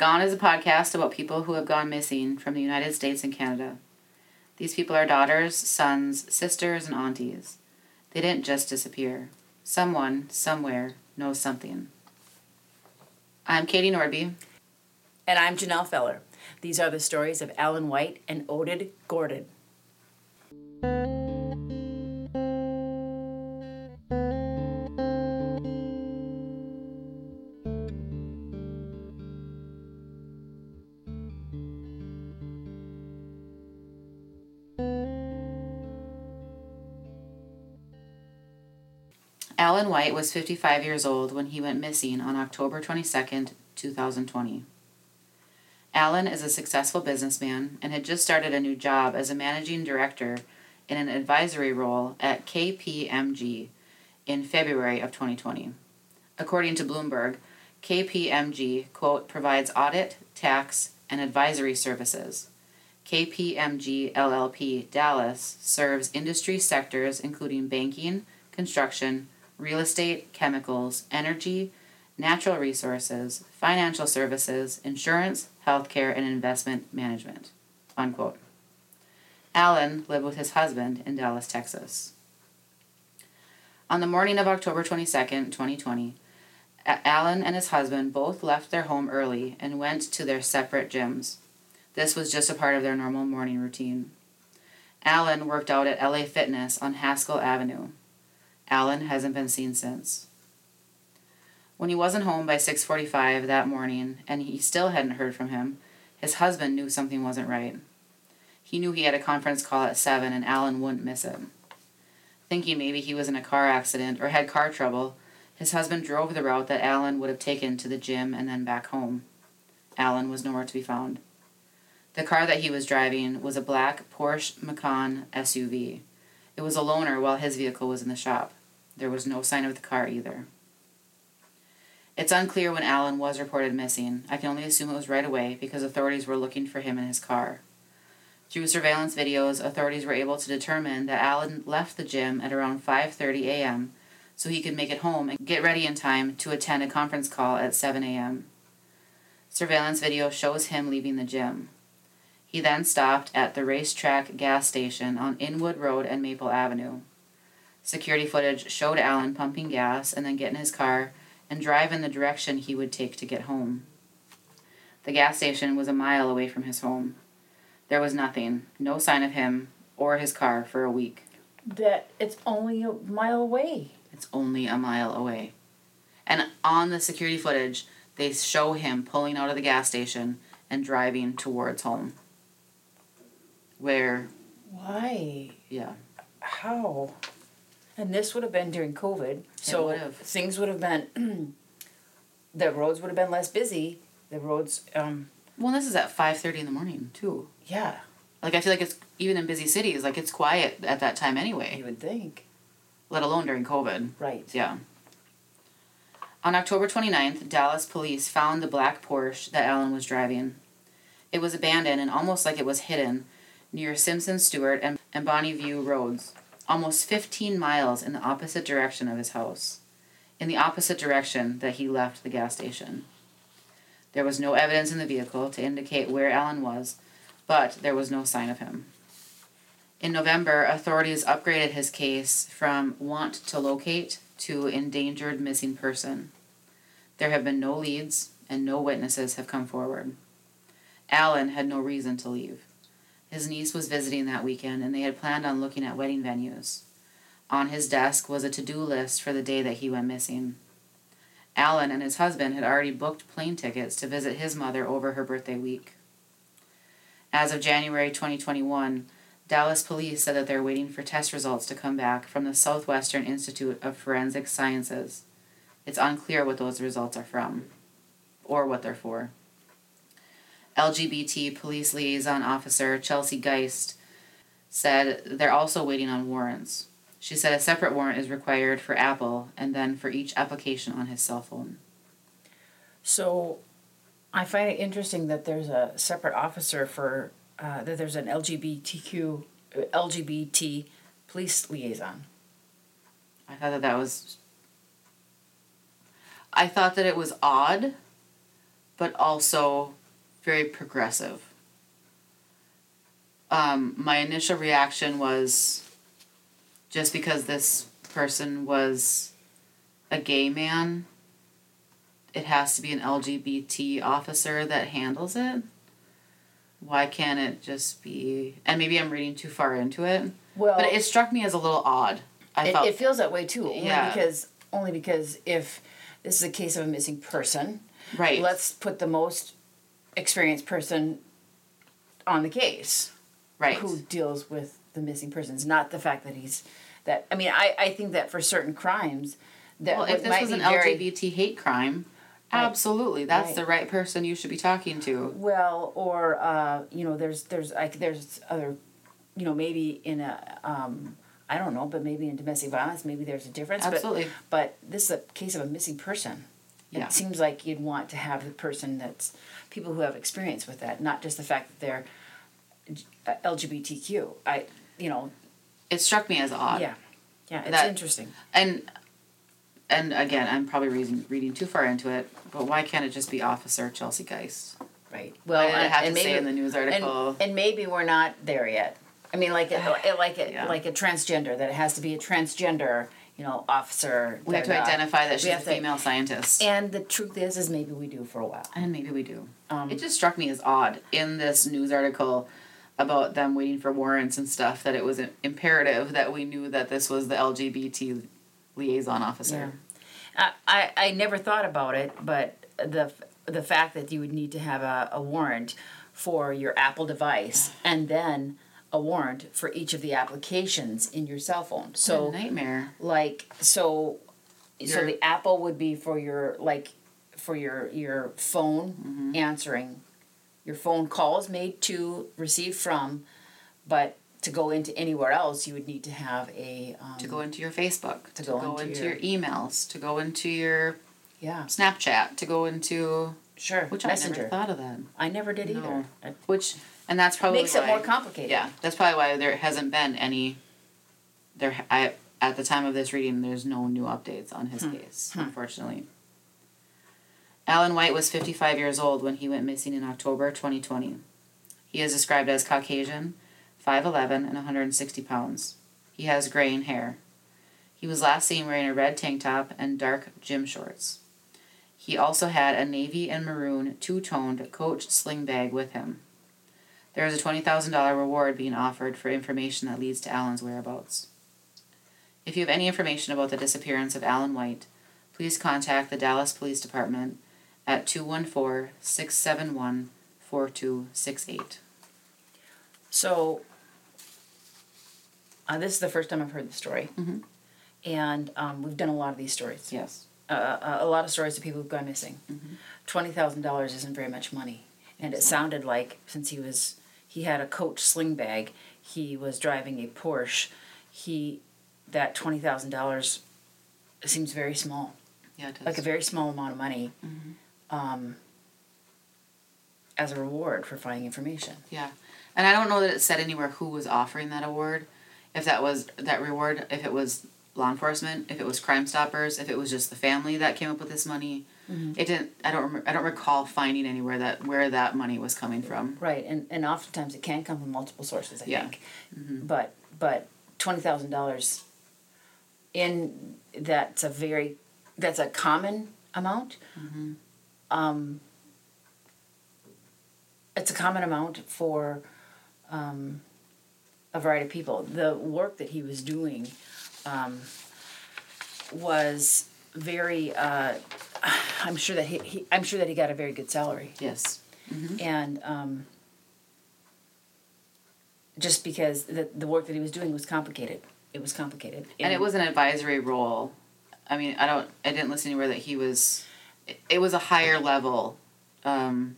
Gone is a podcast about people who have gone missing from the United States and Canada. These people are daughters, sons, sisters, and aunties. They didn't just disappear. Someone, somewhere, knows something. I'm Katie Nordby. And I'm Janelle Feller. These are the stories of Alan White and Oded Gordon. Alan White was 55 years old when he went missing on October 22, 2020. Alan is a successful businessman and had just started a new job as a managing director in an advisory role at KPMG in February of 2020. According to Bloomberg, KPMG, quote, provides audit, tax, and advisory services. KPMG LLP Dallas serves industry sectors including banking, construction, real estate, chemicals, energy, natural resources, financial services, insurance, healthcare, and investment management. Unquote. Alan lived with his husband in Dallas, Texas. On the morning of October 22, 2020, Alan and his husband both left their home early and went to their separate gyms. This was just a part of their normal morning routine. Alan worked out at LA Fitness on Haskell Avenue. Alan hasn't been seen since. When he wasn't home by 6:45 that morning and he still hadn't heard from him, his husband knew something wasn't right. He knew he had a conference call at 7 and Alan wouldn't miss it. Thinking maybe he was in a car accident or had car trouble, his husband drove the route that Alan would have taken to the gym and then back home. Alan was nowhere to be found. The car that he was driving was a black Porsche Macan SUV. It was a loaner while his vehicle was in the shop. There was no sign of the car either. It's unclear when Alan was reported missing. I can only assume it was right away because authorities were looking for him in his car. Through surveillance videos, authorities were able to determine that Alan left the gym at around 5:30 a.m. so he could make it home and get ready in time to attend a conference call at 7 a.m. Surveillance video shows him leaving the gym. He then stopped at the RaceTrac gas station on Inwood Road and Maple Avenue. Security footage showed Alan pumping gas and then get in his car and drive in the direction he would take to get home. The gas station was a mile away from his home. There was nothing, no sign of him or his car for a week. That it's only a mile away. It's only a mile away. And on the security footage, they show him pulling out of the gas station and driving towards home. Where. Why? Yeah. How? And this would have been during COVID, so would've. things would have been. the roads would have been less busy. The roads, um, Well, this is at 5.30 in the morning, too. yeah, Like, I feel like it's, even in busy cities, like, it's quiet at that time anyway, you would think. let alone during COVID. Right. Yeah. On October 29th, Dallas police found the black Porsche that Alan was driving. It was abandoned and almost like it was hidden near Simpson Stuart and, and Bonnie View roads, almost 15 miles in the opposite direction of his house, in the opposite direction that he left the gas station. There was no evidence in the vehicle to indicate where Alan was, but there was no sign of him. In November, authorities upgraded his case from want to locate to endangered missing person. There have been no leads and no witnesses have come forward. Alan had no reason to leave. His niece was visiting that weekend and they had planned on looking at wedding venues. On his desk was a to do list for the day that he went missing. Alan and his husband had already booked plane tickets to visit his mother over her birthday week. As of January 2021, Dallas police said that they're waiting for test results to come back from the Southwestern Institute of Forensic Sciences. It's unclear what those results are from or what they're for. LGBT police liaison officer Chelsea Geist said they're also waiting on warrants. She said a separate warrant is required for Apple and then for each application on his cell phone. So, I find it interesting that there's a separate officer for uh, that there's an LGBTQ LGBT police liaison. I thought that that was. I thought that it was odd, but also very progressive. Um, my initial reaction was just because this person was a gay man, it has to be an LGBT officer that handles it. Why can't it just be? And maybe I'm reading too far into it, Well, but it struck me as a little odd. I it, felt it feels that way too. Only Yeah. because only because if this is a case of a missing person, right. let's put the most experienced person on the case right. who deals with the missing persons, not the fact that he's that. I mean, I, I think that for certain crimes, that Well, if this was an very LGBT hate crime, Right. absolutely, that's Right. the right person you should be talking to. well, or uh, you know, there's there's like there's other, you know, maybe in a um, I don't know, but maybe in domestic violence, maybe there's a difference. but- Absolutely. But this is a case of a missing person. Yeah. It seems like you'd want to have the person that's people who have experience with that, not just the fact that they're uh, LGBTQ. I, you know, It struck me as odd. yeah, yeah, it's That- interesting. And and again, I'm probably reading reading too far into it, but why can't it just be Officer Chelsea Geist? Right. Well, I have to maybe say in the news article. and, and maybe we're not there yet. I mean, like a, like a, Yeah. like a transgender that it has to be a transgender, you know, officer. we have to identify that she's a have to- female scientist. And the truth is, is maybe we do for a while. And maybe we do. Um, it just struck me as odd in this news article about them waiting for warrants and stuff that it was imperative that we knew that this was the LGBT liaison officer. I, I, I never thought about it, but the the fact that you would need to have a, a warrant for your Apple device and then a warrant for each of the applications in your cell phone. What So a nightmare. like so so the Apple would be for your like for your your phone Mm-hmm. answering your phone calls made to receive from but to go into anywhere else you would need to have a um, To go into your Facebook, to, go go, into into your- your, emails, to go into your yeah Snapchat, to go into sure which messenger I never thought of that. I never did No. either Which and that's probably makes it why- more complicated Yeah, that's probably why there hasn't been any. There, I at the time of this reading, there's no new updates on his hmm. case, hmm. unfortunately. Alan White was 55 years old when he went missing in October 2020. He is described as Caucasian, 5'11 and 160 pounds. He has graying hair. He was last seen wearing a red tank top and dark gym shorts. He also had a navy and maroon two toned Coach sling bag with him. There is a $20,000 reward being offered for information that leads to Alan's whereabouts. If you have any information about the disappearance of Alan White, please contact the Dallas Police Department at 214 671 4268. so uh, this is the first time I've heard the story Mhm. and um, we've done a lot of these stories Yes. uh, uh, a lot of stories of people who've gone missing. Mm-hmm. Twenty thousand dollars isn't very much money, and it sounded like since he was he had a Coach sling bag, he was driving a Porsche. He that twenty thousand dollars seems very small, Yeah, it does. like a very small amount of money, Mm-hmm. um, as a reward for finding information. Yeah. And I don't know that it said anywhere who was offering that award. If that was that reward, if it was law enforcement, if it was Crime Stoppers, if it was just the family that came up with this money. It didn't I don't rem- I don't recall finding anywhere that where that money was coming from. Right, and and oftentimes it can come from multiple sources. I Yeah. think, but but twenty thousand dollars. In that's a very that's a common amount. Um, it's a common amount for um, a variety of people. The work that he was doing um, was very. Uh, I'm sure that he, he I'm sure that he got a very good salary Yes. and um, just because the the work that he was doing was complicated, it was complicated, And it was an advisory role. I mean, I don't I didn't listen anywhere that he was it, it was a higher level um,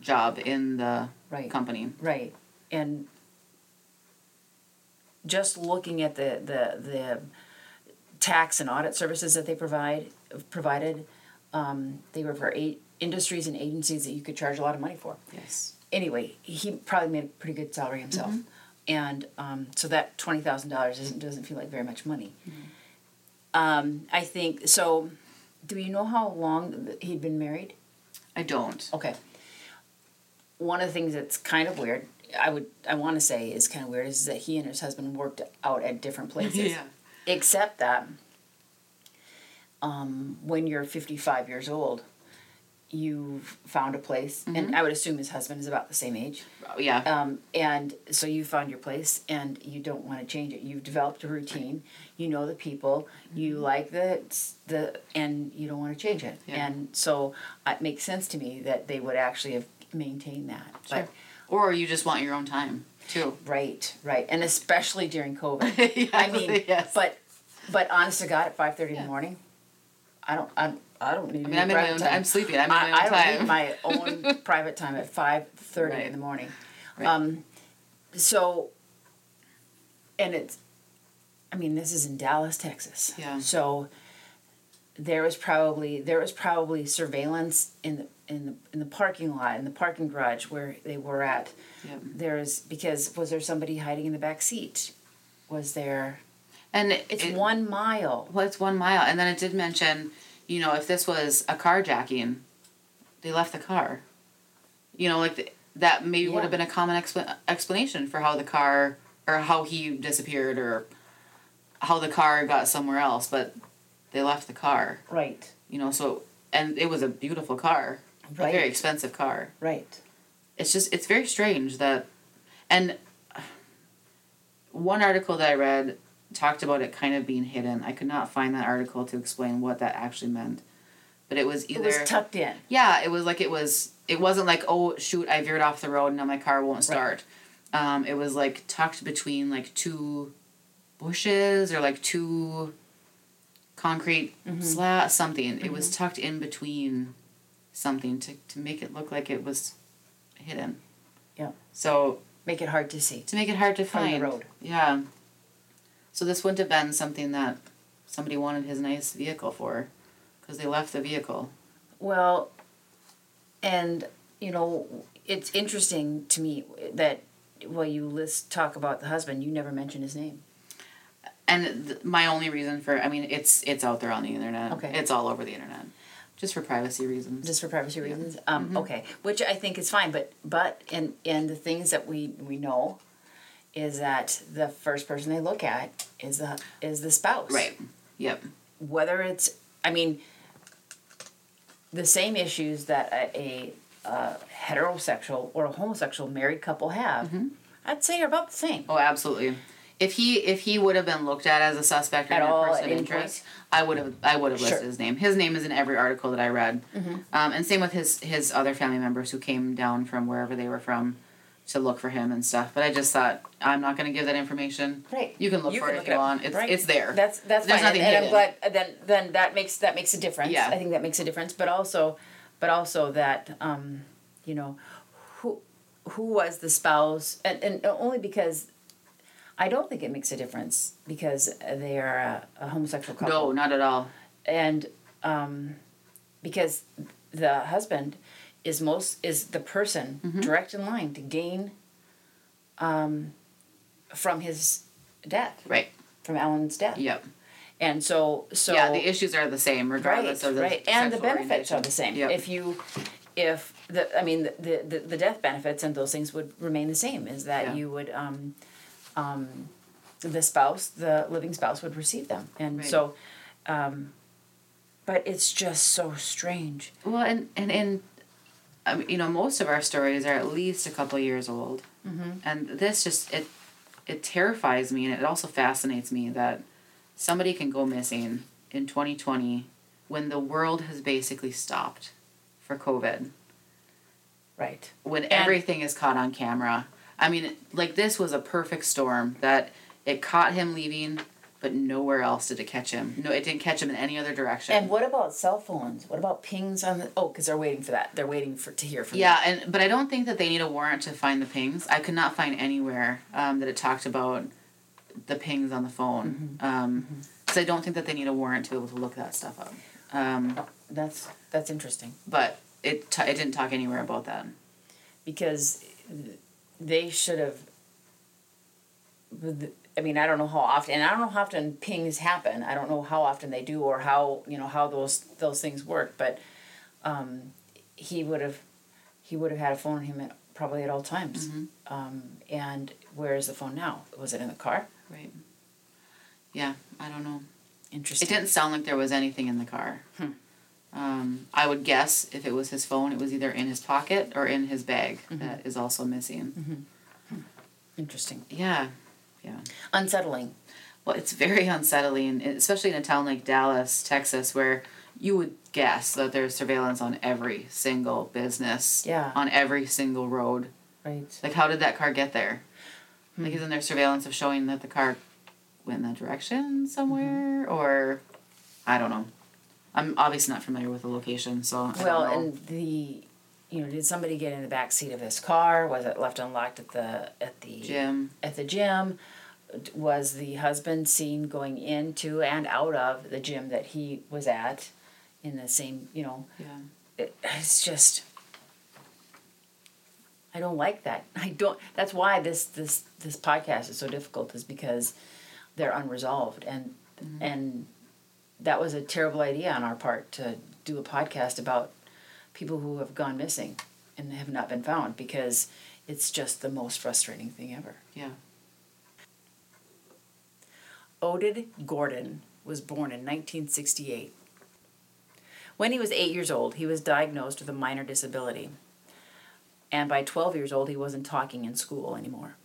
job in the right, company. right, and just looking at the the the tax and audit services that they provide provided, um, they were for eight industries and agencies that you could charge a lot of money for. Yes. anyway, he probably made a pretty good salary himself, and um, so that twenty thousand dollars doesn't doesn't feel like very much money. Um, I think so. Do you know how long he'd been married? I don't. Okay. One of the things that's kind of weird, I would I want to say is kind of weird is that he and his husband worked out at different places. Except that um, when you're 55 years old, you've found a place, and I would assume his husband is about the same age. Oh, yeah. Um, and so you found your place, and you don't want to change it. You've developed a routine. You know the people. You like the the, and you don't want to change it. Yeah. And so it makes sense to me that they would actually have maintained that. Sure. But or you just want your own time too. right, right, and especially during COVID. Yeah, I mean, yes. but but honest to God, at five thirty in the morning, I don't I, I don't need. I mean, I'm in my own. time. I'm sleeping. I'm in my own I don't need my own private time at five thirty Right. in the morning. Right. Um, so, and it's, I mean, this is in Dallas, Texas. Yeah. So, there was probably there was probably surveillance in the in the in the parking lot in the parking garage where they were at. Yep. There's because was there somebody hiding in the back seat? Was there? And it, It's it- one mile. Well, it's one mile, and then it did mention, you know, if this was a carjacking, they left the car. You know, like the, that maybe would have been a common expla- explanation for how the car or how he disappeared or how the car got somewhere else, but they left the car. Right. You know, so and it was a beautiful car, a very expensive car. Right. It's just it's very strange that, and one article that I read talked about it kind of being hidden. I could not find that article to explain what that actually meant, but it was either It was tucked in. yeah, it was like it was. It wasn't like oh shoot, I veered off the road and now my car won't start. Um, it was like tucked between like two bushes or like two concrete Mm-hmm. slat something. It was tucked in between something to to make it look like it was hidden. Yeah. So Make it hard to see. to make it hard to find. From the road. Yeah. So this wouldn't have been something that somebody wanted his nice vehicle for, because they left the vehicle. Well, and you know, it's interesting to me that while you list talk about the husband, you never mention his name. And th- my only reason for, I mean, it's it's out there on the internet. Okay. It's all over the internet, just for privacy reasons. just for privacy reasons. Um, Mm-hmm. Okay, which I think is fine, but but and and the things that we we know is that the first person they look at is the is the spouse. right. Yep. Whether it's, I mean, the same issues that a, a, uh heterosexual or a homosexual married couple have, Mm-hmm. I'd say are about the same. Oh, absolutely. If he if he would have been looked at as a suspect or At a all, person of interest, I would have I would have listed Sure. his name. His name is in every article that I read, Mm-hmm. um, and same with his his other family members who came down from wherever they were from to look for him and stuff. But I just thought I'm not going to give that information. Right. You can look for it if you want. It's it's there. That's that's There's fine, nothing and, and I'm glad. Then then that makes that makes a difference. Yeah. I think that makes a difference. But also, but also that um, you know, who who was the spouse, and and only because. I don't think it makes a difference because they are a, a homosexual couple. no, not at all. and um, because the husband is most is the person Mm-hmm. direct in line to gain um, from his death Right. from Alan's death Yep. and so so yeah, the issues are the same regardless right of the right and the benefits are the same Yep. if you if the I mean the, the the death benefits and those things would remain the same is that Yeah. you would um um the spouse the living spouse would receive them and Right. so um but it's just so strange Well, and and and mean, you know, most of our stories are at least a couple years old, mm-hmm. and this just it it terrifies me, and it also fascinates me that somebody can go missing in twenty twenty when the world has basically stopped for COVID, right when And- everything is caught on camera. I mean, like this was a perfect storm that it caught him leaving, but nowhere else did it catch him. No, it didn't catch him in any other direction. and what about cell phones what about pings on the oh because they're waiting for that they're waiting for to hear from Yeah, and but I don't think that they need a warrant to find the pings. I could not find anywhere um, that it talked about the pings on the phone. Mm-hmm. Um, so I don't think that they need a warrant to be able to look that stuff up. Um, them. that's that's interesting but it t- it didn't talk anywhere about that. because they should have. I mean, I don't know how often, and I don't know how often pings happen. I don't know how often they do, or how you know how those those things work. But um, he would have he would have had a phone on him at, probably at all times. Um, and where is the phone now? Was it in the car? Right. Yeah, I don't know. Interesting. It didn't sound like there was anything in the car. Hmm. Um, I would guess if it was his phone, it was either in his pocket or in his bag Mm-hmm. that is also missing. Interesting. Yeah, yeah. Unsettling. Well, it's very unsettling, especially in a town like Dallas, Texas, where you would guess that there's surveillance on every single business, Yeah. on every single road. Right. Like, how did that car get there? Hmm. Like, isn't there surveillance of showing that the car went in that direction somewhere, Mm-hmm. or I don't know. I'm obviously not familiar with the location, so I Well, and the, you know, did somebody get in the back seat of his car? Was it left unlocked at the at the gym? at the gym? Was the husband seen going into and out of the gym that he was at in the same, you know, yeah, it, it's just I don't like that. I don't that's why this this this podcast is so difficult is because they're unresolved and mm-hmm. and that was a terrible idea on our part to do a podcast about people who have gone missing and have not been found because it's just the most frustrating thing ever. yeah. Oded Gordon was born in 1968. When he was eight years old, he was diagnosed with a minor disability. And by 12 years old, he wasn't talking in school anymore.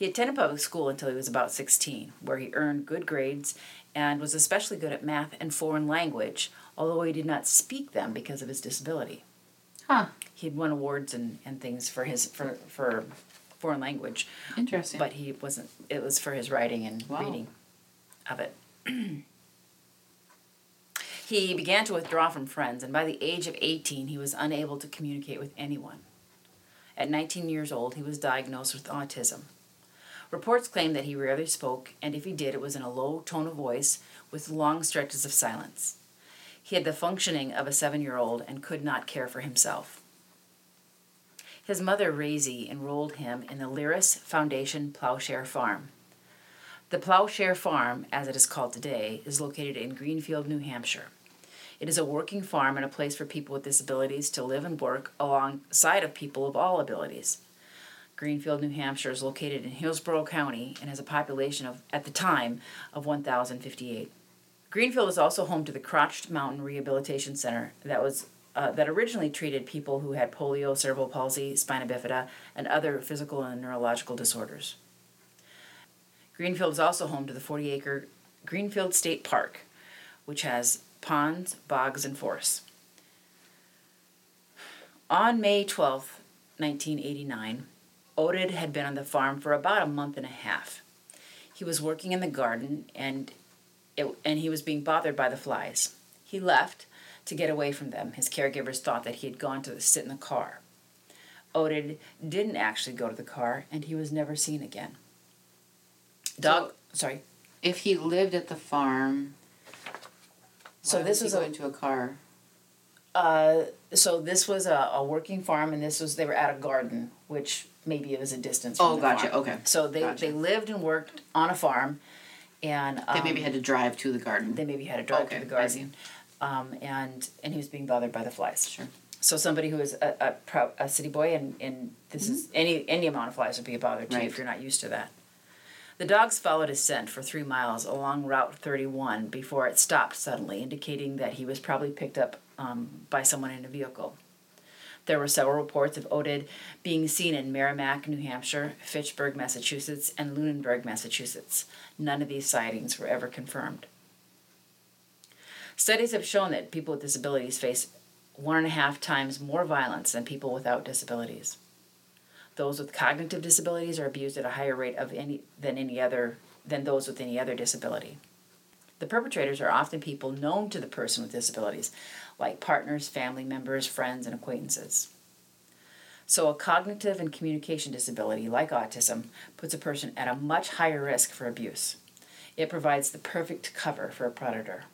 He attended public school until he was about 16, where he earned good grades and was especially good at math and foreign language, although he did not speak them because of his disability. Huh. He had won awards and, and things for his for, for foreign language, Interesting. but he wasn't it was for his writing and Wow. reading of it he began to withdraw from friends and by the age of 18 he was unable to communicate with anyone at 19 years old he was diagnosed with autism reports claim that he rarely spoke and if he did it was in a low tone of voice with long stretches of silence he had the functioning of a seven-year-old and could not care for himself his mother, Raisy, enrolled him in the Lyris Foundation Plowshare Farm. The Plowshare Farm, as it is called today, is located in Greenfield, New Hampshire. It is a working farm and a place for people with disabilities to live and work alongside of people of all abilities. Greenfield, New Hampshire is located in Hillsborough County and has a population of, at the time, of 1,058. Greenfield is also home to the Crotched Mountain Rehabilitation Center that was uh, that originally treated people who had polio, cerebral palsy, spina bifida, and other physical and neurological disorders. Greenfield is also home to the 40 acre Greenfield State Park, which has ponds, bogs, and forests. On May 12th, 1989, Oded had been on the farm for about a month and a half. He was working in the garden and it, and he was being bothered by the flies. He left to get away from them. His caregivers thought that he had gone to sit in the car. Oded didn't actually go to the car and he was never seen again. Dog, sorry. if he lived at the farm, So this was was a going to a car. Uh, so this was a, a working farm, and this was they were at a garden, which maybe it was a distance. From Oh, the gotcha. farm. Okay. So they Gotcha. they lived and worked on a farm, and um, They maybe had to drive to the garden. they maybe had to drive Okay, to the I see. garden, um, and and he was being bothered by the flies. Sure. So somebody who is a a, pro, a city boy, and and this is any any amount of flies would be a bother to you Mm-hmm. If you're not used to that. The dogs followed his scent for three miles along Route 31 before it stopped suddenly, indicating that he was probably picked up um, by someone in a vehicle. There were several reports of Oded being seen in Merrimack, New Hampshire, Fitchburg, Massachusetts, and Lunenburg, Massachusetts. None of these sightings were ever confirmed. Studies have shown that people with disabilities face one and a half times more violence than people without disabilities. Those with cognitive disabilities are abused at a higher rate of any than any other than those with any other disability. The perpetrators are often people known to the person with disabilities, like partners, family members, friends, and acquaintances. So, a cognitive and communication disability, like autism, puts a person at a much higher risk for abuse. It provides the perfect cover for a predator.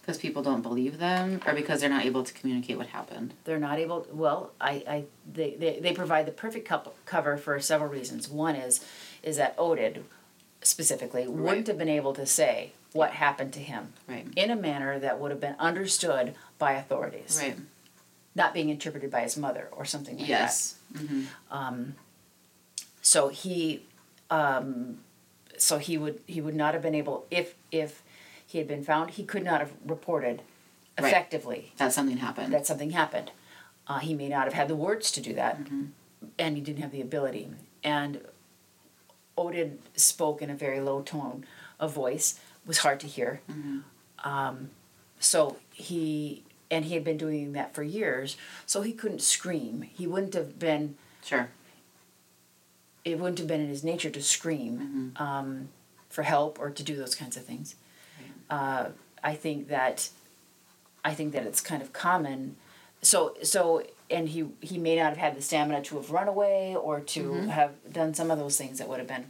Because people don't believe them, or because they're not able to communicate what happened. They're not able. Well, I, I they, they, they provide the perfect cover for several reasons. One is, is that Oded, specifically, wouldn't have been able to say what happened to him Right. in a manner that would have been understood by authorities. Right. not being interpreted by his mother or something like Yes. Mm-hmm. Um, so he, um, so he would he would not have been able if if he had been found he could not have reported Right. effectively That something happened. that something happened. Uh, he may not have had the words to do that, and he didn't have the ability. And Oded spoke in a very low tone of voice, was hard to hear. Um, so he and he had been doing that for years, so he couldn't scream. He wouldn't have been. sure. It wouldn't have been in his nature to scream um, for help or to do those kinds of things. Uh, I think that I think that it's kind of common. So so and he he may not have had the stamina to have run away or to mm-hmm. have done some of those things that would have been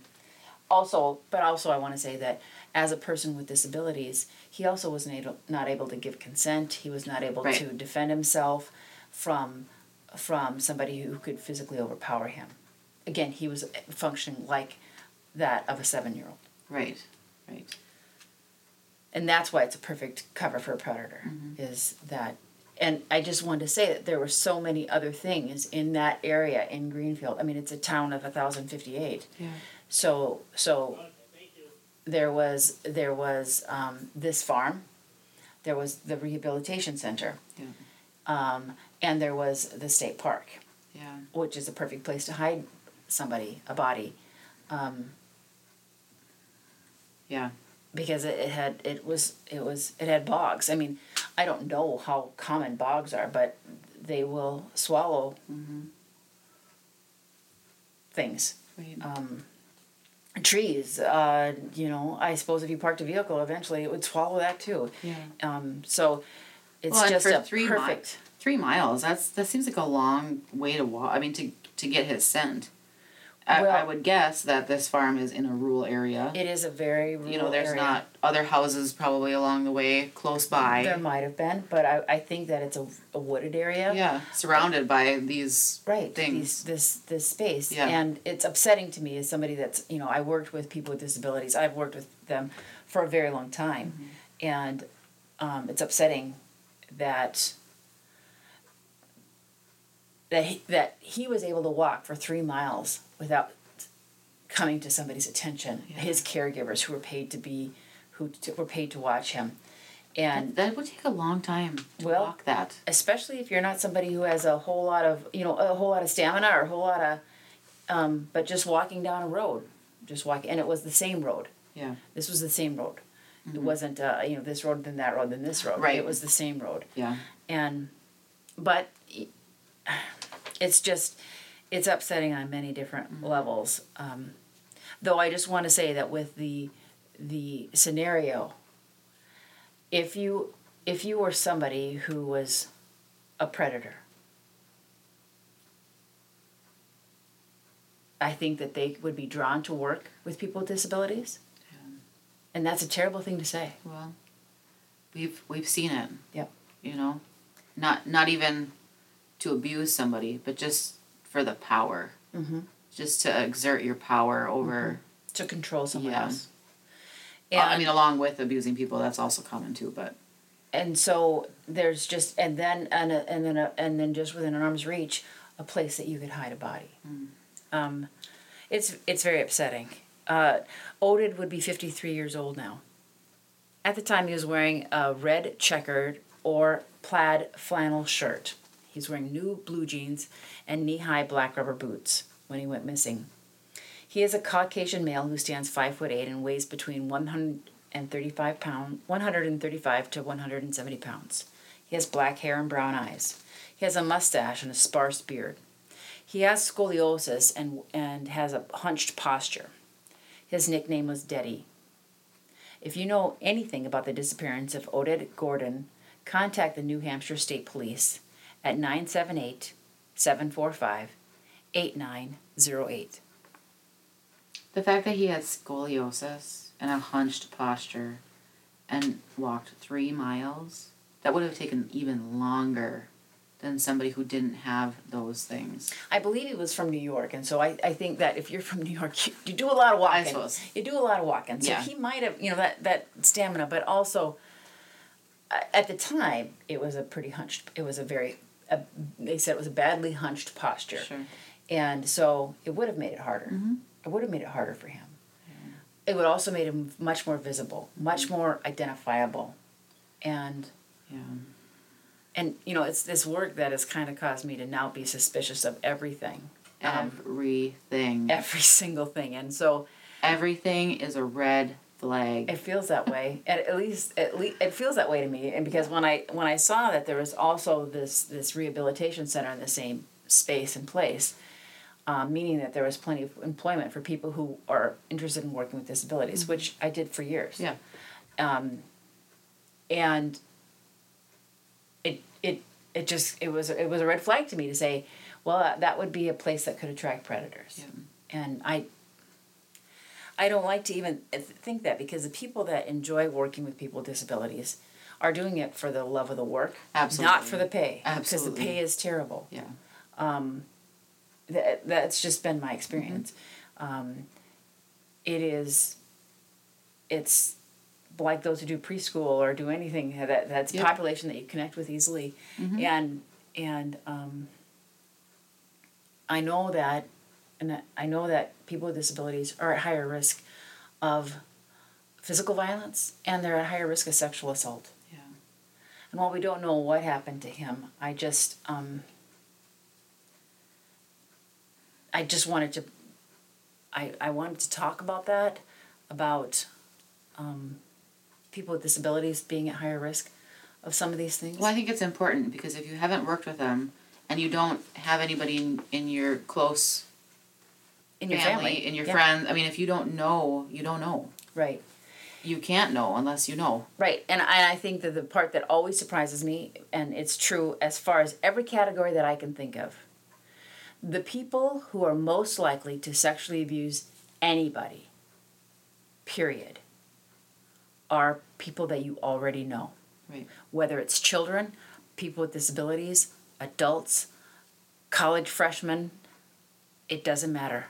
also but also I want to say that as a person with disabilities, he also was not able, not able to give consent. He was not able Right. to defend himself from from somebody who could physically overpower him. Again, he was functioning like that of a 7-year-old. Right. Right. and that's why it's a perfect cover for a predator mm-hmm. is that and i just wanted to say that there were so many other things in that area in greenfield i mean it's a town of 1058 Yeah. so so there was there was um, this farm there was the rehabilitation center Yeah. um, and there was the state park Yeah. which is a perfect place to hide somebody a body um, Yeah. because it, it had it was it was it had bogs. I mean, I don't know how common bogs are, but they will swallow things. Right. Um, trees, uh, you know, I suppose if you parked a vehicle, eventually it would swallow that too. yeah. Um, so it's Well, just a three mi- Three miles. That's that seems like a long way to walk. I mean, to to get his scent. I, I would guess that this farm is in a rural area. It is a very rural you know, there's area. not other houses probably along the way close by. There might have been, but I, I think that it's a, a wooded area. yeah, surrounded by these right things. these, this this space Yeah. and it's upsetting to me as somebody that's you know i worked with people with disabilities i've worked with them for a very long time Mm-hmm. and um, it's upsetting that that he, that he was able to walk for three miles without coming to somebody's attention Yeah. his caregivers who were paid to be who t- were paid to watch him and that would take a long time to Well- walk that. especially if you're not somebody who has a whole lot of you know a whole lot of stamina or a whole lot of um, but just walking down a road just walking and it was the same road Yeah. this was the same road it wasn't uh, you know this road then that road then this road Right. it was the same road Yeah. and but it's just it's upsetting on many different levels. Um, though i just want to say that with the the scenario if you if you were somebody who was a predator i think that they would be drawn to work with people with disabilities. And that's a terrible thing to say. Well, we've we've seen it. Yep. You know, not not even to abuse somebody, but just for the power. mm-hmm. Just to exert your power over. to control someone Yeah. else Uh, I mean, along with abusing people, that's also common too. But and so there's just and then and a, and then a, and then just within an arm's reach a place that you could hide a body um, it's it's very upsetting uh, oded would be 53 years old now at the time he was wearing a red checkered or plaid flannel shirt he's wearing new blue jeans and knee-high black rubber boots when he went missing he is a Caucasian male who stands five foot eight and weighs between 135 pound, 135 to 170 pounds. He has black hair and brown eyes. He has a mustache and a sparse beard. He has scoliosis and and has a hunched posture. His nickname was Deddy. If you know anything about the disappearance of Oded Gordon, contact the New Hampshire State Police at 978 745 8908. the fact that he had scoliosis and a hunched posture, and walked three miles, that would have taken even longer than somebody who didn't have those things. I believe he was from New York, and so I, I think that if you're from New York, you, you do a lot of walking. I suppose. You do a lot of walking. So Yeah. he might have, you know, that, that stamina, but also uh, at the time, it was a pretty hunched, it was a very a, they said it was a badly hunched posture. Sure. And so it would have made it harder. Mm-hmm. It would have made it harder for him. It would also made him much more visible, much more identifiable. And Yeah. and you know, it's this work that has kind of caused me to now be suspicious of everything. Um, Everything. every single thing. And so Everything is a red flag. it feels that way. At, at least at least it feels that way to me. And because when I when I saw that there was also this this rehabilitation center in the same space and place, um, meaning that there was plenty of employment for people who are interested in working with disabilities, which I did for years. Yeah. Um, and it it it just it was it was a red flag to me to say, well, that, that would be a place that could attract predators. Yeah. And I I don't like to even think that because the people that enjoy working with people with disabilities are doing it for the love of the work, not for the pay. Because the pay is terrible. Yeah. That, that's just been my experience. Um, it is, it's like those who do preschool or do anything that that's Yep. population that you connect with easily, and and um, I know that, and I know that people with disabilities are at higher risk of physical violence and they're at higher risk of sexual assault. Yeah. And while we don't know what happened to him, I just um, I just wanted to I, I wanted to talk about that, about um, people with disabilities being at higher risk of some of these things. Well, I think it's important because if you haven't worked with them and you don't have anybody in, in your close in your family, family, in your yeah. friends, I mean, if you don't know, you don't know. Right. You can't know unless you know. Right, and I, I think that the part that always surprises me, and it's true as far as every category that I can think of, the people who are most likely to sexually abuse anybody, period, are people that you already know. Right. Whether it's children, people with disabilities, adults, college freshmen, it doesn't matter.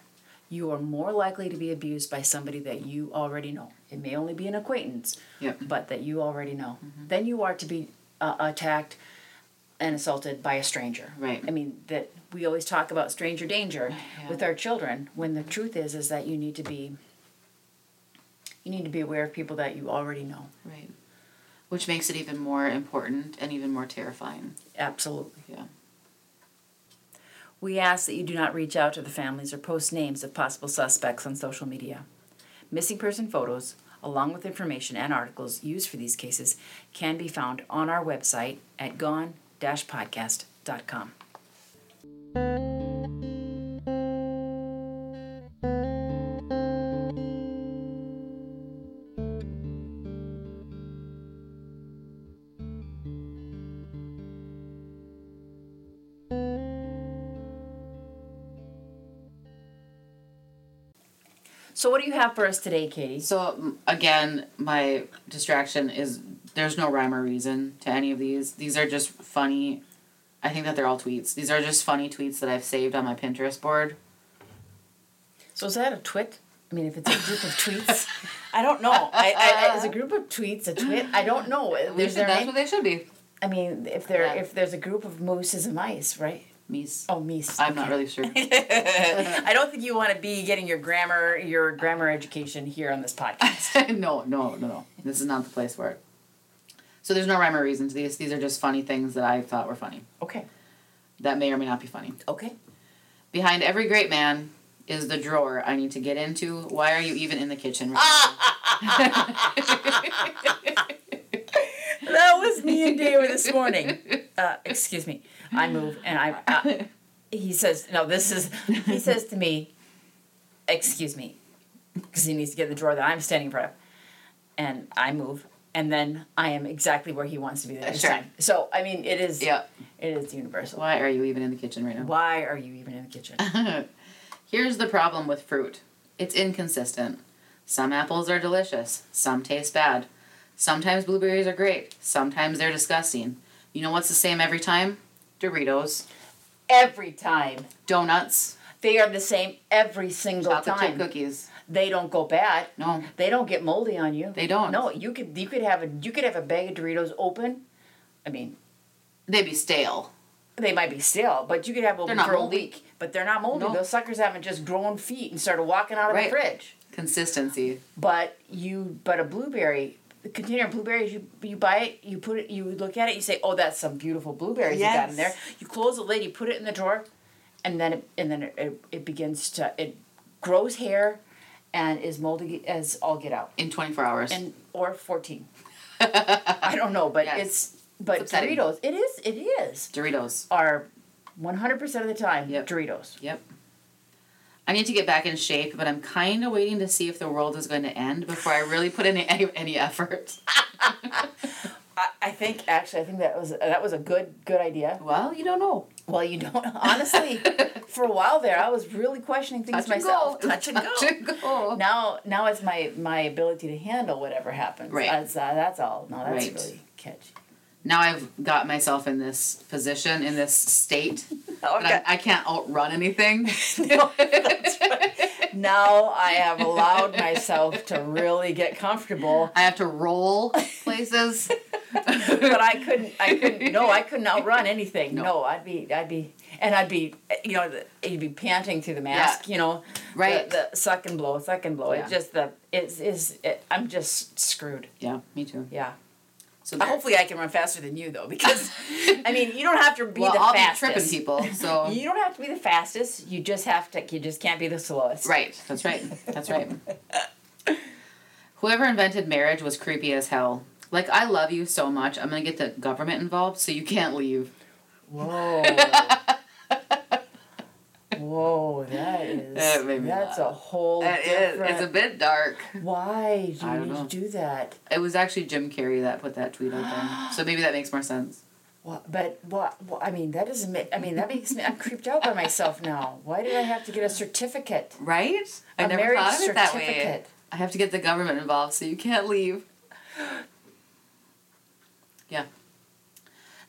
You are more likely to be abused by somebody that you already know. It may only be an acquaintance, Yep. but that you already know. than you are to be uh, attacked and assaulted by a stranger. Right. I mean that we always talk about stranger danger Yeah. with our children when the truth is is that you need to be you need to be aware of people that you already know. Right. Which makes it even more important and even more terrifying. Absolutely. Yeah. We ask that you do not reach out to the families or post names of possible suspects on social media. Missing person photos, along with information and articles used for these cases, can be found on our website at gone-podcast.com. So, what do you have for us today, Katie? So again, my distraction is there's no rhyme or reason to any of these. These are just funny. I think that they're all tweets. These are just funny tweets that I've saved on my Pinterest board. So, is that a twit? I mean, if it's a group of tweets, I don't know. I, I, I, is a group of tweets a twit? I don't know. There's should- their that's name. what they should be. I mean, if there Yeah. if there's a group of mooses and mice, right? Meese. Oh, meese. I'm not really sure. I don't think you want to be getting your grammar your grammar education here on this podcast. no, no, no, no. This is not the place for it. So there's no rhyme or reason to these. These are just funny things that I thought were funny. Okay. That may or may not be funny. Okay. Behind every great man is the drawer I need to get into. Why are you even in the kitchen That was me and David this morning. Uh, excuse me. I move and I. Uh, he says, "No, this is." He says to me, "Excuse me," because he needs to get the drawer that I'm standing in front of, and I move, and then I am exactly where he wants to be the next Sure. time. So I mean, it is. yeah. It is universal. Why are you even in the kitchen right now? Why are you even in the kitchen? Here's the problem with fruit it's inconsistent. Some apples are delicious, some taste bad. Sometimes blueberries are great, sometimes they're disgusting. You know what's the same every time? Doritos, Every time donuts, they are the same every single chocolate chip time. cookies. They don't go bad. No, They don't get moldy on you. They don't. No, you could you could have a you could have a bag of Doritos open. I mean, they'd be stale. They might be stale, but you could have open for a week. But they're not moldy. No. Those suckers haven't just grown feet and started walking out of Right. the fridge. Consistency. But you, but a blueberry, the container of blueberries, you you buy it, you put it, you look at it, you say, oh, that's some beautiful blueberries you got in there. You close the lid, you put it in the drawer, and then it, and then it, it, it begins to it grows hair, and is moldy as all get out, In 24 hours. and or fourteen. I don't know, but Yes. it's but It's. Doritos. It is. It is. Doritos. Are one hundred percent of the time Yep. Doritos. Yep. I need to get back in shape, but I'm kind of waiting to see if the world is going to end before I really put in any, any effort. I, think actually, I think that was that was a good good idea. Well, you don't know. Well, you don't honestly. for a while there, I was really questioning things Touch and myself. go. Touch and go. Touch and go. Now, now it's my my ability to handle whatever happens. Right. That's, uh, that's all. No, that's Right. really catchy. Now I've got myself in this position, in this state, Oh, that I, I can't outrun anything. No. Now I have allowed myself to really get comfortable, I have to roll places. but I couldn't. I couldn't. No, I couldn't outrun anything. No. No, I'd be. I'd be. And I'd be, you know, you'd be panting through the mask, you know, the- Right. The, suck and blow, suck and blow. Yeah. It just the it's is it, I'm just screwed. Yeah, me too. Yeah. So Uh, Hopefully, I can run faster than you though, because I mean, you don't have to be well, the I'll fastest. be tripping people. So You don't have to be the fastest. You just have to. You just can't be the slowest. right, that's right, that's right. Whoever invented marriage was creepy as hell. Like I love you so much, I'm gonna get the government involved so you can't leave. Whoa. Whoa, that is. Eh, that made me that's a whole It is. different. It's a bit dark. Why do I you don't need know. to do that? It was actually Jim Carrey that put that tweet out there, so maybe that makes more sense. What, but what, what? I mean, that doesn't make. I mean, that makes me. I'm creeped out by myself now. Why did I have to get a certificate? Right? I A never thought of it that way. I have to get the government involved so you can't leave. Yeah.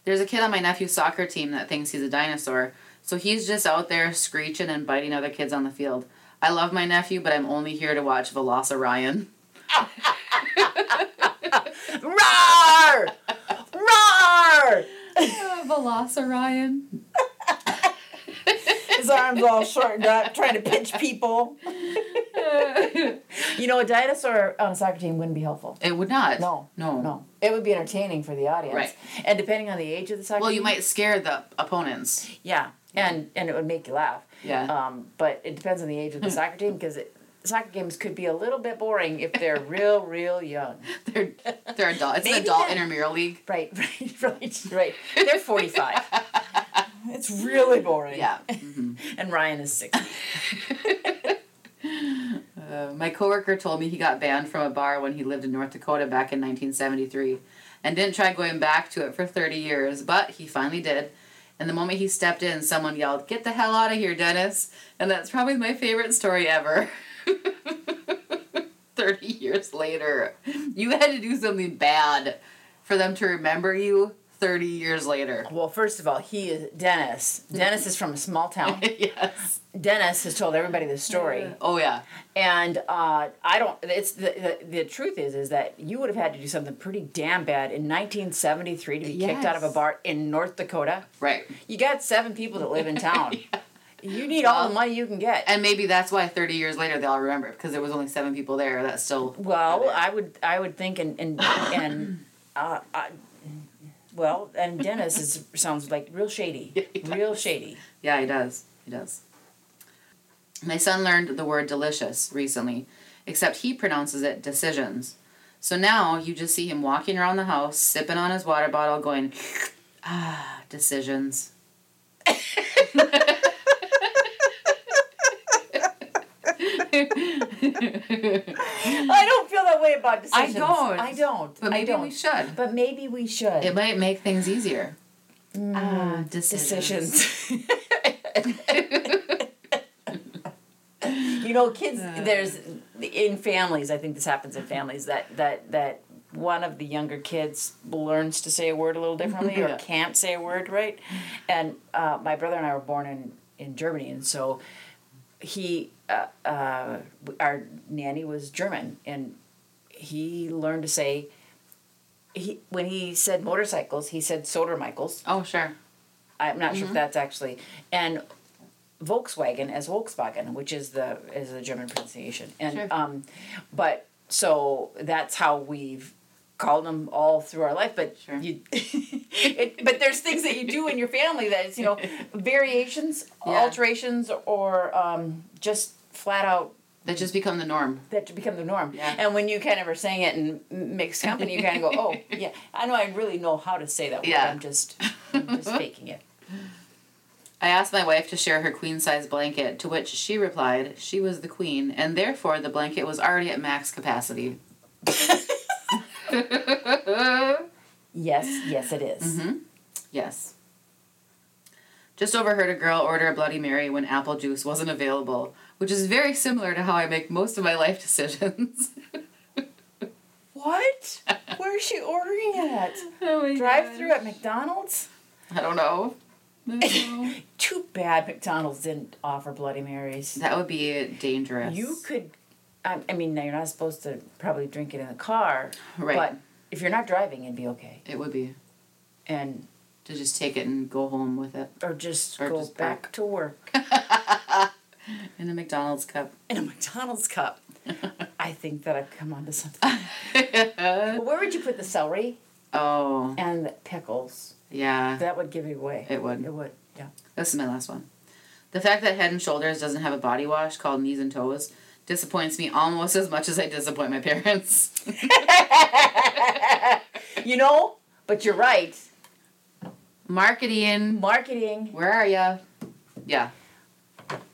There's a kid on my nephew's soccer team that thinks he's a dinosaur, so he's just out there screeching and biting other kids on the field. I love my nephew, but I'm only here to watch Velociraptor. Roar! Roar! Velociraptor. His arms all shortened up, uh, trying to pinch people. You know, a dinosaur on a soccer team wouldn't be helpful. It would not. No, No. no. It would be entertaining for the audience, Right. And depending on the age of the soccer Well, team, you might scare the opponents. yeah, and and it would make you laugh. Yeah. Um, but it depends on the age of the soccer team because soccer games could be a little bit boring if they're real, real young. They're they're adult. It's an adult intramural league. Right, right, right, right. They're forty five. It's really boring. Yeah. hmm And Ryan is sixty. Uh, my coworker told me he got banned from a bar when he lived in North Dakota back in 1973 and didn't try going back to it for 30 years, but he finally did. And the moment he stepped in, someone yelled, Get the hell out of here, Dennis! And that's probably my favorite story ever. 30 years later. You had to do something bad for them to remember you 30 years later. Well, first of all, he is Dennis. Dennis is from a small town. yes. Dennis has told everybody this story. Oh, yeah. And uh, I don't. It's the, the the truth is is that you would have had to do something pretty damn bad in 1973 to be kicked out of a bar in North Dakota. Right. You got seven people that live in town. You need all the money you can get. And maybe that's why 30 years later they all remember because there was only seven people there that still. well. I would I would think and and and uh, I, well, and Dennis is sounds like real shady, Yeah, real shady. Yeah, he does. He does. My son learned the word delicious recently, except he pronounces it decisions. So now you just see him walking around the house, sipping on his water bottle, going, ah, decisions. I don't feel that way about decisions. I don't. I don't. But maybe don't. we should. But maybe we should. It might make things easier. ah, decisions. decisions. know, kids. There's in families. I think this happens in families that that that one of the younger kids learns to say a word a little differently or can't say a word right. And uh, my brother and I were born in in Germany, and so he uh, uh, our nanny was German, and he learned to say. He, when he said motorcycles, he said Sodermichaels Oh, sure. I'm not Mm-hmm. sure if that's actually and Volkswagen as Volkswagen, which is the is the German pronunciation, and Sure. um, but so that's how we've called them all through our life. But Sure. you, it, but there's things that you do in your family that is you know variations, Yeah. alterations, or um, just flat out That just become the norm. that become the norm. Yeah. And when you kind of are saying it in mixed company, you kind of go, "Oh, yeah, I know. I really know how to say that word. Yeah. I'm just, I'm just faking it." I asked my wife to share her queen size blanket, to which she replied she was the queen, and therefore the blanket was already at max capacity. Yes, yes, it is. Mm-hmm. Yes. Just overheard a girl order a Bloody Mary when apple juice wasn't available, which is very similar to how I make most of my life decisions. What? Where is she ordering it at? oh Drive through at McDonald's? I don't know. I don't know. Too bad McDonald's didn't offer Bloody Marys. that would be dangerous. You could, I, I mean, now you're not supposed to probably drink it in the car, right. but if you're not driving, it'd be okay. it would be And to just take it and go home with it or just Or go just back back. to work in a McDonald's cup. in a McDonald's cup. I think that I've come onto something. Well, where would you put the celery oh, and the pickles? Yeah. That would give it away. It would. It would. Yeah. This is my last one. The fact that Head and Shoulders doesn't have a body wash called Knees and Toes disappoints me almost as much as I disappoint my parents. You know, but you're right. Marketing, Marketing, where are ya? Yeah.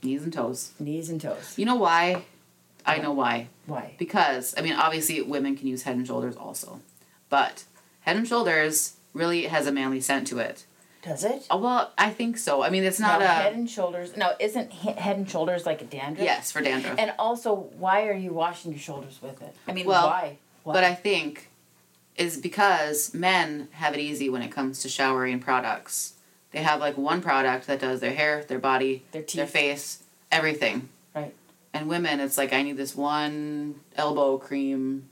Knees and toes. knees and toes. You know why? I know why. Why? Because, I mean, obviously women can use Head and Shoulders also. But Head and Shoulders really has a manly scent to it. Does it? Oh, well, I think so. I mean, it's not no, a. head and shoulders. No, isn't he- head and shoulders like a dandruff? yes, for dandruff. And also, why are you washing your shoulders with it? I mean, Well, why? why? But I think is because men have it easy when it comes to showering products. They have like one product that does their hair, their body, Their teeth. their face, everything. Right. And women, it's like I need this one elbow cream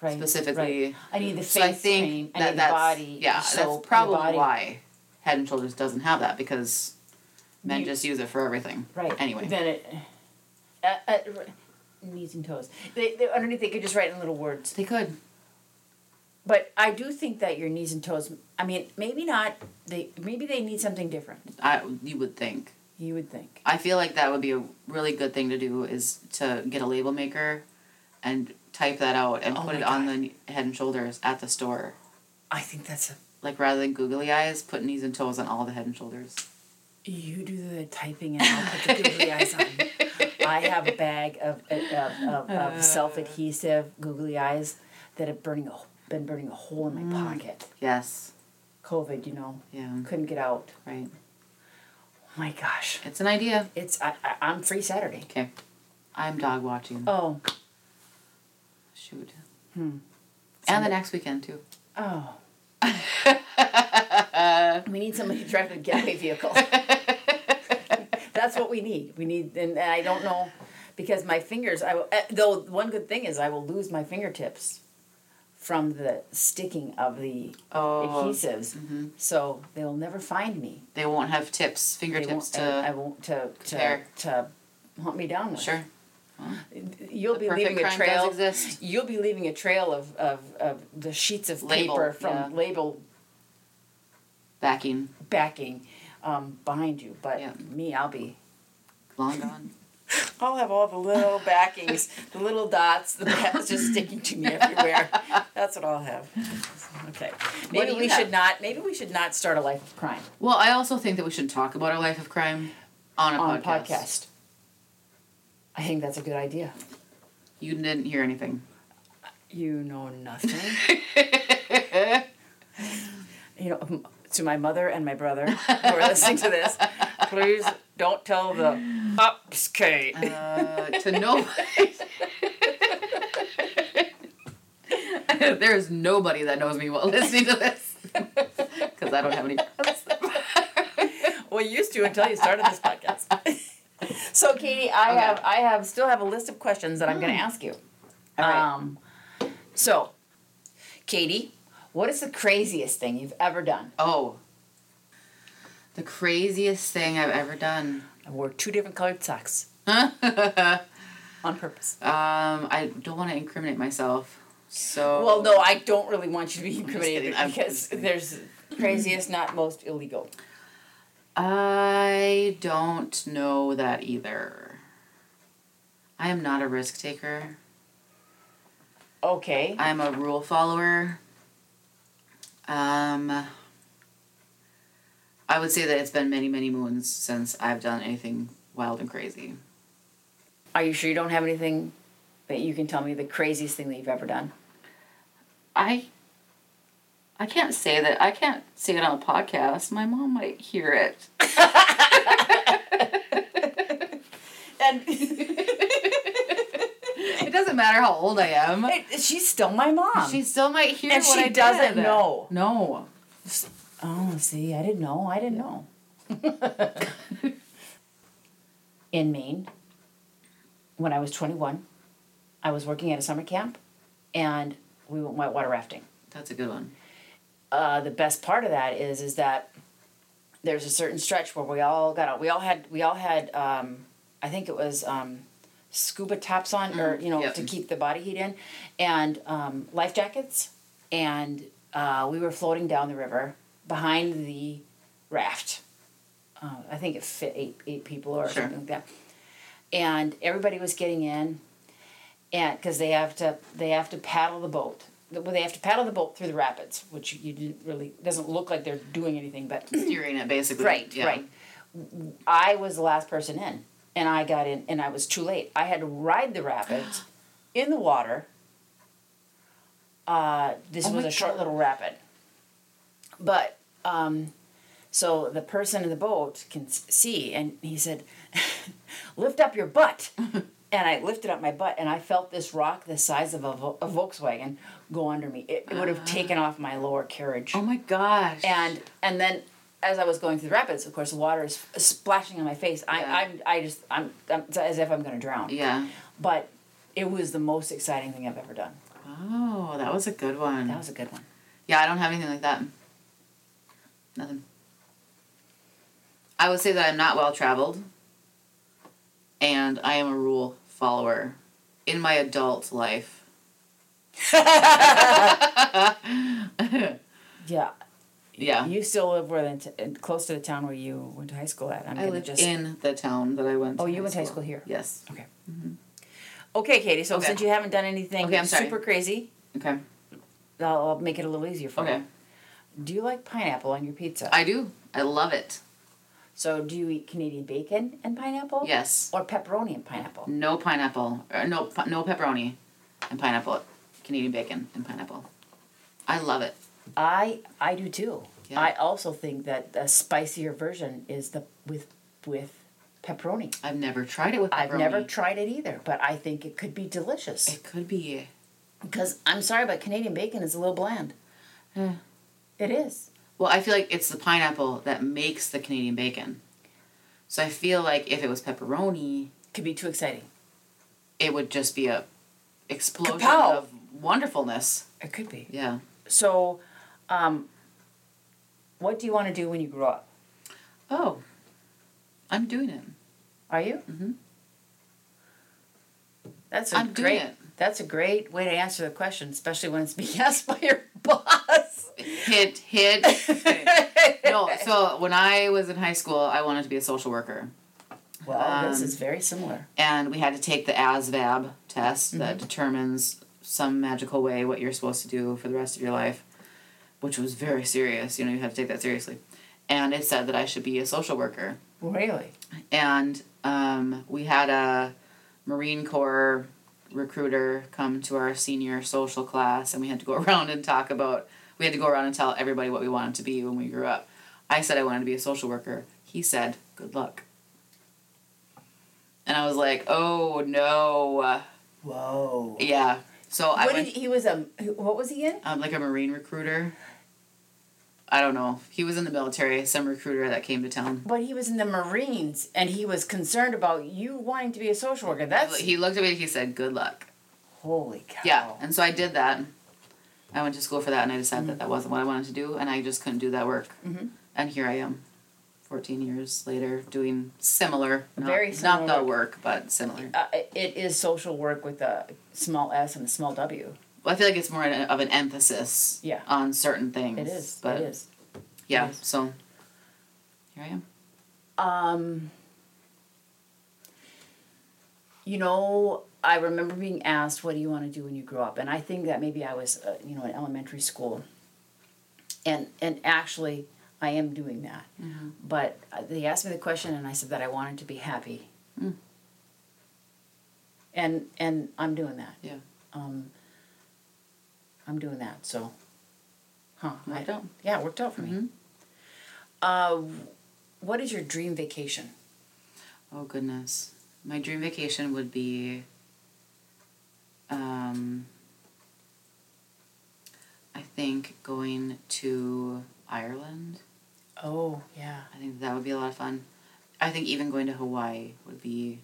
right. specifically. Right. I need the face So I think. I that need the body. yeah, that's probably why Head and Shoulders doesn't have that because men You- just use it for everything. Right. Anyway. Then it. Uh, uh, knees and toes. They, they underneath they could just write in little words. They could. But I do think that your knees and toes. I mean, maybe not. They maybe they need something different. I you would think. You would think. I feel like that would be a really good thing to do is to get a label maker and type that out and Oh put it on the head and shoulders at the store. I think that's a. Like rather than googly eyes, put knees and toes on all the head and shoulders. You do the typing and I'll put the googly eyes on. I have a bag of of, of, of uh. self adhesive googly eyes that have burning a, been burning a hole in my mm. pocket. Yes. COVID, you know, Yeah. couldn't get out. Right. Oh my gosh, It's an idea. it's I, I I'm free Saturday. Okay. I'm dog watching. Oh, Shoot. Hmm. And the next weekend too. oh. we need somebody to drive the getaway vehicle. That's what we need. We need, and I don't know, because my fingers. I will, eh, though one good thing is I will lose my fingertips from the sticking of the Oh. adhesives, mhm. so they'll never find me. They won't have tips, fingertips won't, I, I to. won't to to, tear. to hunt me down with. Sure. You'll The be leaving a trail. You'll be leaving a trail of, of, of the sheets of Label, paper from yeah. label Backing. backing um, behind you. But Yeah. me, I'll be. Long gone. I'll have all the little backings, the little dots, the just sticking to me everywhere. That's what I'll have. Okay. Maybe we you should not. Maybe we should not start a life of crime Well, I also think that we should talk about our life of crime on a on podcast. a podcast. I think that's a good idea. You didn't hear anything. You know nothing. you know, to my mother and my brother who are listening to this, please don't tell the ups, Kate. Uh, to nobody. There's nobody that knows me while listening to this. Because I don't have any well, you used to until you started this podcast. Katie, I Okay. have I have still have a list of questions that I'm going to ask you. All right. Um, so, Katie, what is the craziest thing you've ever done? Oh. The craziest thing I've ever done. I wore two different colored socks on purpose. Um, I don't want to incriminate myself. So Well, no, I don't really want you to be incriminated because there's craziest, not most illegal. I don't know that either. I am not a risk taker. Okay. I'm a rule follower. Um, I would say that it's been many, many moons since I've done anything wild and crazy. Are you sure you don't have anything that you can tell me the craziest thing that you've ever done? I I can't say that. I can't say it on a podcast. My mom might hear it. And It doesn't matter how old I am. she's still my mom. She still might hear And what she I doesn't did. know. No. oh, see, I didn't know. I didn't know. In Maine, when I was 21, I was working at a summer camp and we went whitewater rafting. That's a good one. Uh, the best part of that is is that there's a certain stretch where we all got out. We all had we all had um, I think it was um, scuba tops on or you know yep. to keep the body heat in, and um, life jackets, and uh, we were floating down the river behind the raft. Uh, I think it fit eight eight people or Sure. something like that, and everybody was getting in, and because they have to they have to paddle the boat well, they have to paddle the boat through the rapids, which you didn't really doesn't look like they're doing anything, but Steering it basically. right, Yeah. right. I was the last person in, and I got in, and I was too late. I had to ride the rapids in the water. Uh, this Oh was a short God. little rapid, but um, so the person in the boat can see, and he said, "Lift up your butt." and I lifted up my butt, and I felt this rock the size of a, a Volkswagen go under me. It, it would have ah. taken off my lower carriage Oh my gosh. and and then as I was going through the rapids, of course, the water is splashing on my face. I, Yeah. I'm, I just, I'm, I'm it's as if I'm going to drown. yeah. But it was the most exciting thing I've ever done. Oh, that was a good one. That was a good one. Yeah, I don't have anything like that. Nothing. I would say that I'm not well traveled, and I am a rule follower in my adult life. Yeah. Yeah. You still live where the, t- close to the town where you went to high school at. I'm I live just. in the town that I went. Oh, to you went to high school here? Yes. Okay. Mm-hmm. Okay, Katie. So Okay. since you haven't done anything Okay, I'm sorry. super crazy, Okay. I'll, I'll make it a little easier for Okay. you. Do you like pineapple on your pizza? I do. I love it. So do you eat Canadian bacon and pineapple? Yes. Or pepperoni and pineapple? No pineapple. Or no, no pepperoni, and pineapple. Canadian bacon and pineapple. I love it. I I do too. Yeah. I also think that the spicier version is the with with pepperoni. I've never tried it with pepperoni. I've never tried it either, but I think it could be delicious. It could be. Because I'm sorry, but Canadian bacon is a little bland. Eh. It is. Well, I feel like it's the pineapple that makes the Canadian bacon. So I feel like if it was pepperoni, Could be too exciting. it would just be a explosion Kapow! of wonderfulness. It could be. Yeah. So, um, what do you want to do when you grow up? Oh, I'm doing it. Are you? Mm Mhm. That's a I'm doing great. it. That's a great way to answer the question, especially when it's being asked by your boss. Hit, hit. no, so when I was in high school, I wanted to be a social worker. Well, this Um, is very similar. and we had to take the ASVAB test that determines some magical way what you're supposed to do for the rest of your life, which was very serious. You know, you had to take that seriously. And it said that I should be a social worker. Really? And um, we had a Marine Corps recruiter come to our senior social class, and we had to go around and talk about, we had to go around and tell everybody what we wanted to be when we grew up. I said I wanted to be a social worker. He said, good luck. And I was like, oh no. Whoa. Yeah. So I What went, did he, he was a what was he in? um, like a Marine recruiter. I don't know. He was in the military, some recruiter that came to town. But he was in the Marines, and he was concerned about you wanting to be a social worker. That's He looked at me he said, good luck. holy cow. Yeah, and so I did that. I went to school for that, and I decided that that wasn't what I wanted to do, and I just couldn't do that work. Mhm. And here I am, 14 years later doing similar, not, Very not the work. work, but similar. Uh, it is social work with a small s and a small w. Well, I feel like it's more of an emphasis Yeah. on certain things. It is. But it is. yeah, It is. so here I am. Um, you know, I remember being asked, "What do you want to do when you grow up?" And I think that maybe I was, uh, you know, in elementary school. And and actually, I am doing that. Mm-hmm. But uh, they asked me the question, and I said that I wanted to be happy. Mm. And and I'm doing that. Yeah. Um, I'm doing that. So, huh? I- Worked out. Yeah, it worked out for me. Mhm. Uh, what is your dream vacation? Oh goodness, my dream vacation would be. Um, I think going to Ireland. Oh yeah. I think that would be a lot of fun. I think even going to Hawaii would be.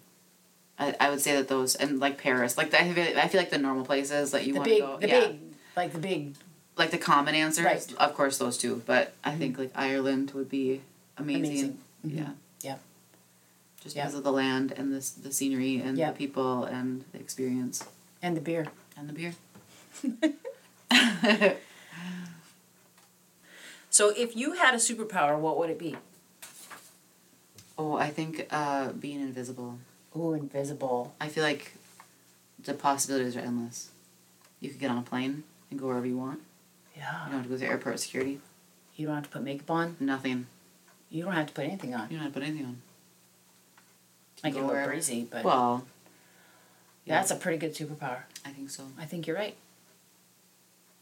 I, I would say that those and like Paris, like I feel, I feel like the normal places that you the want big, to go. the yeah, big, like the big. like the common answers. Right. Mm-hmm. Of course, those two, but I think like Ireland would be amazing. Amazing. Mhm. Yeah. Yep. Just Yep. because of the land and the the scenery and Yep. the people and the experience And the beer. and the beer. So, if you had a superpower, what would it be? oh, I think uh, being invisible. Ooh, invisible. I feel like the possibilities are endless. You could get on a plane and go wherever you want. Yeah. You don't have to go through airport security. You don't have to put makeup on. Nothing. You don't have to put anything on. You don't have to put anything on. It Go look wherever. breezy, but Well, yeah, that's a pretty good superpower. I think so. I think you're right.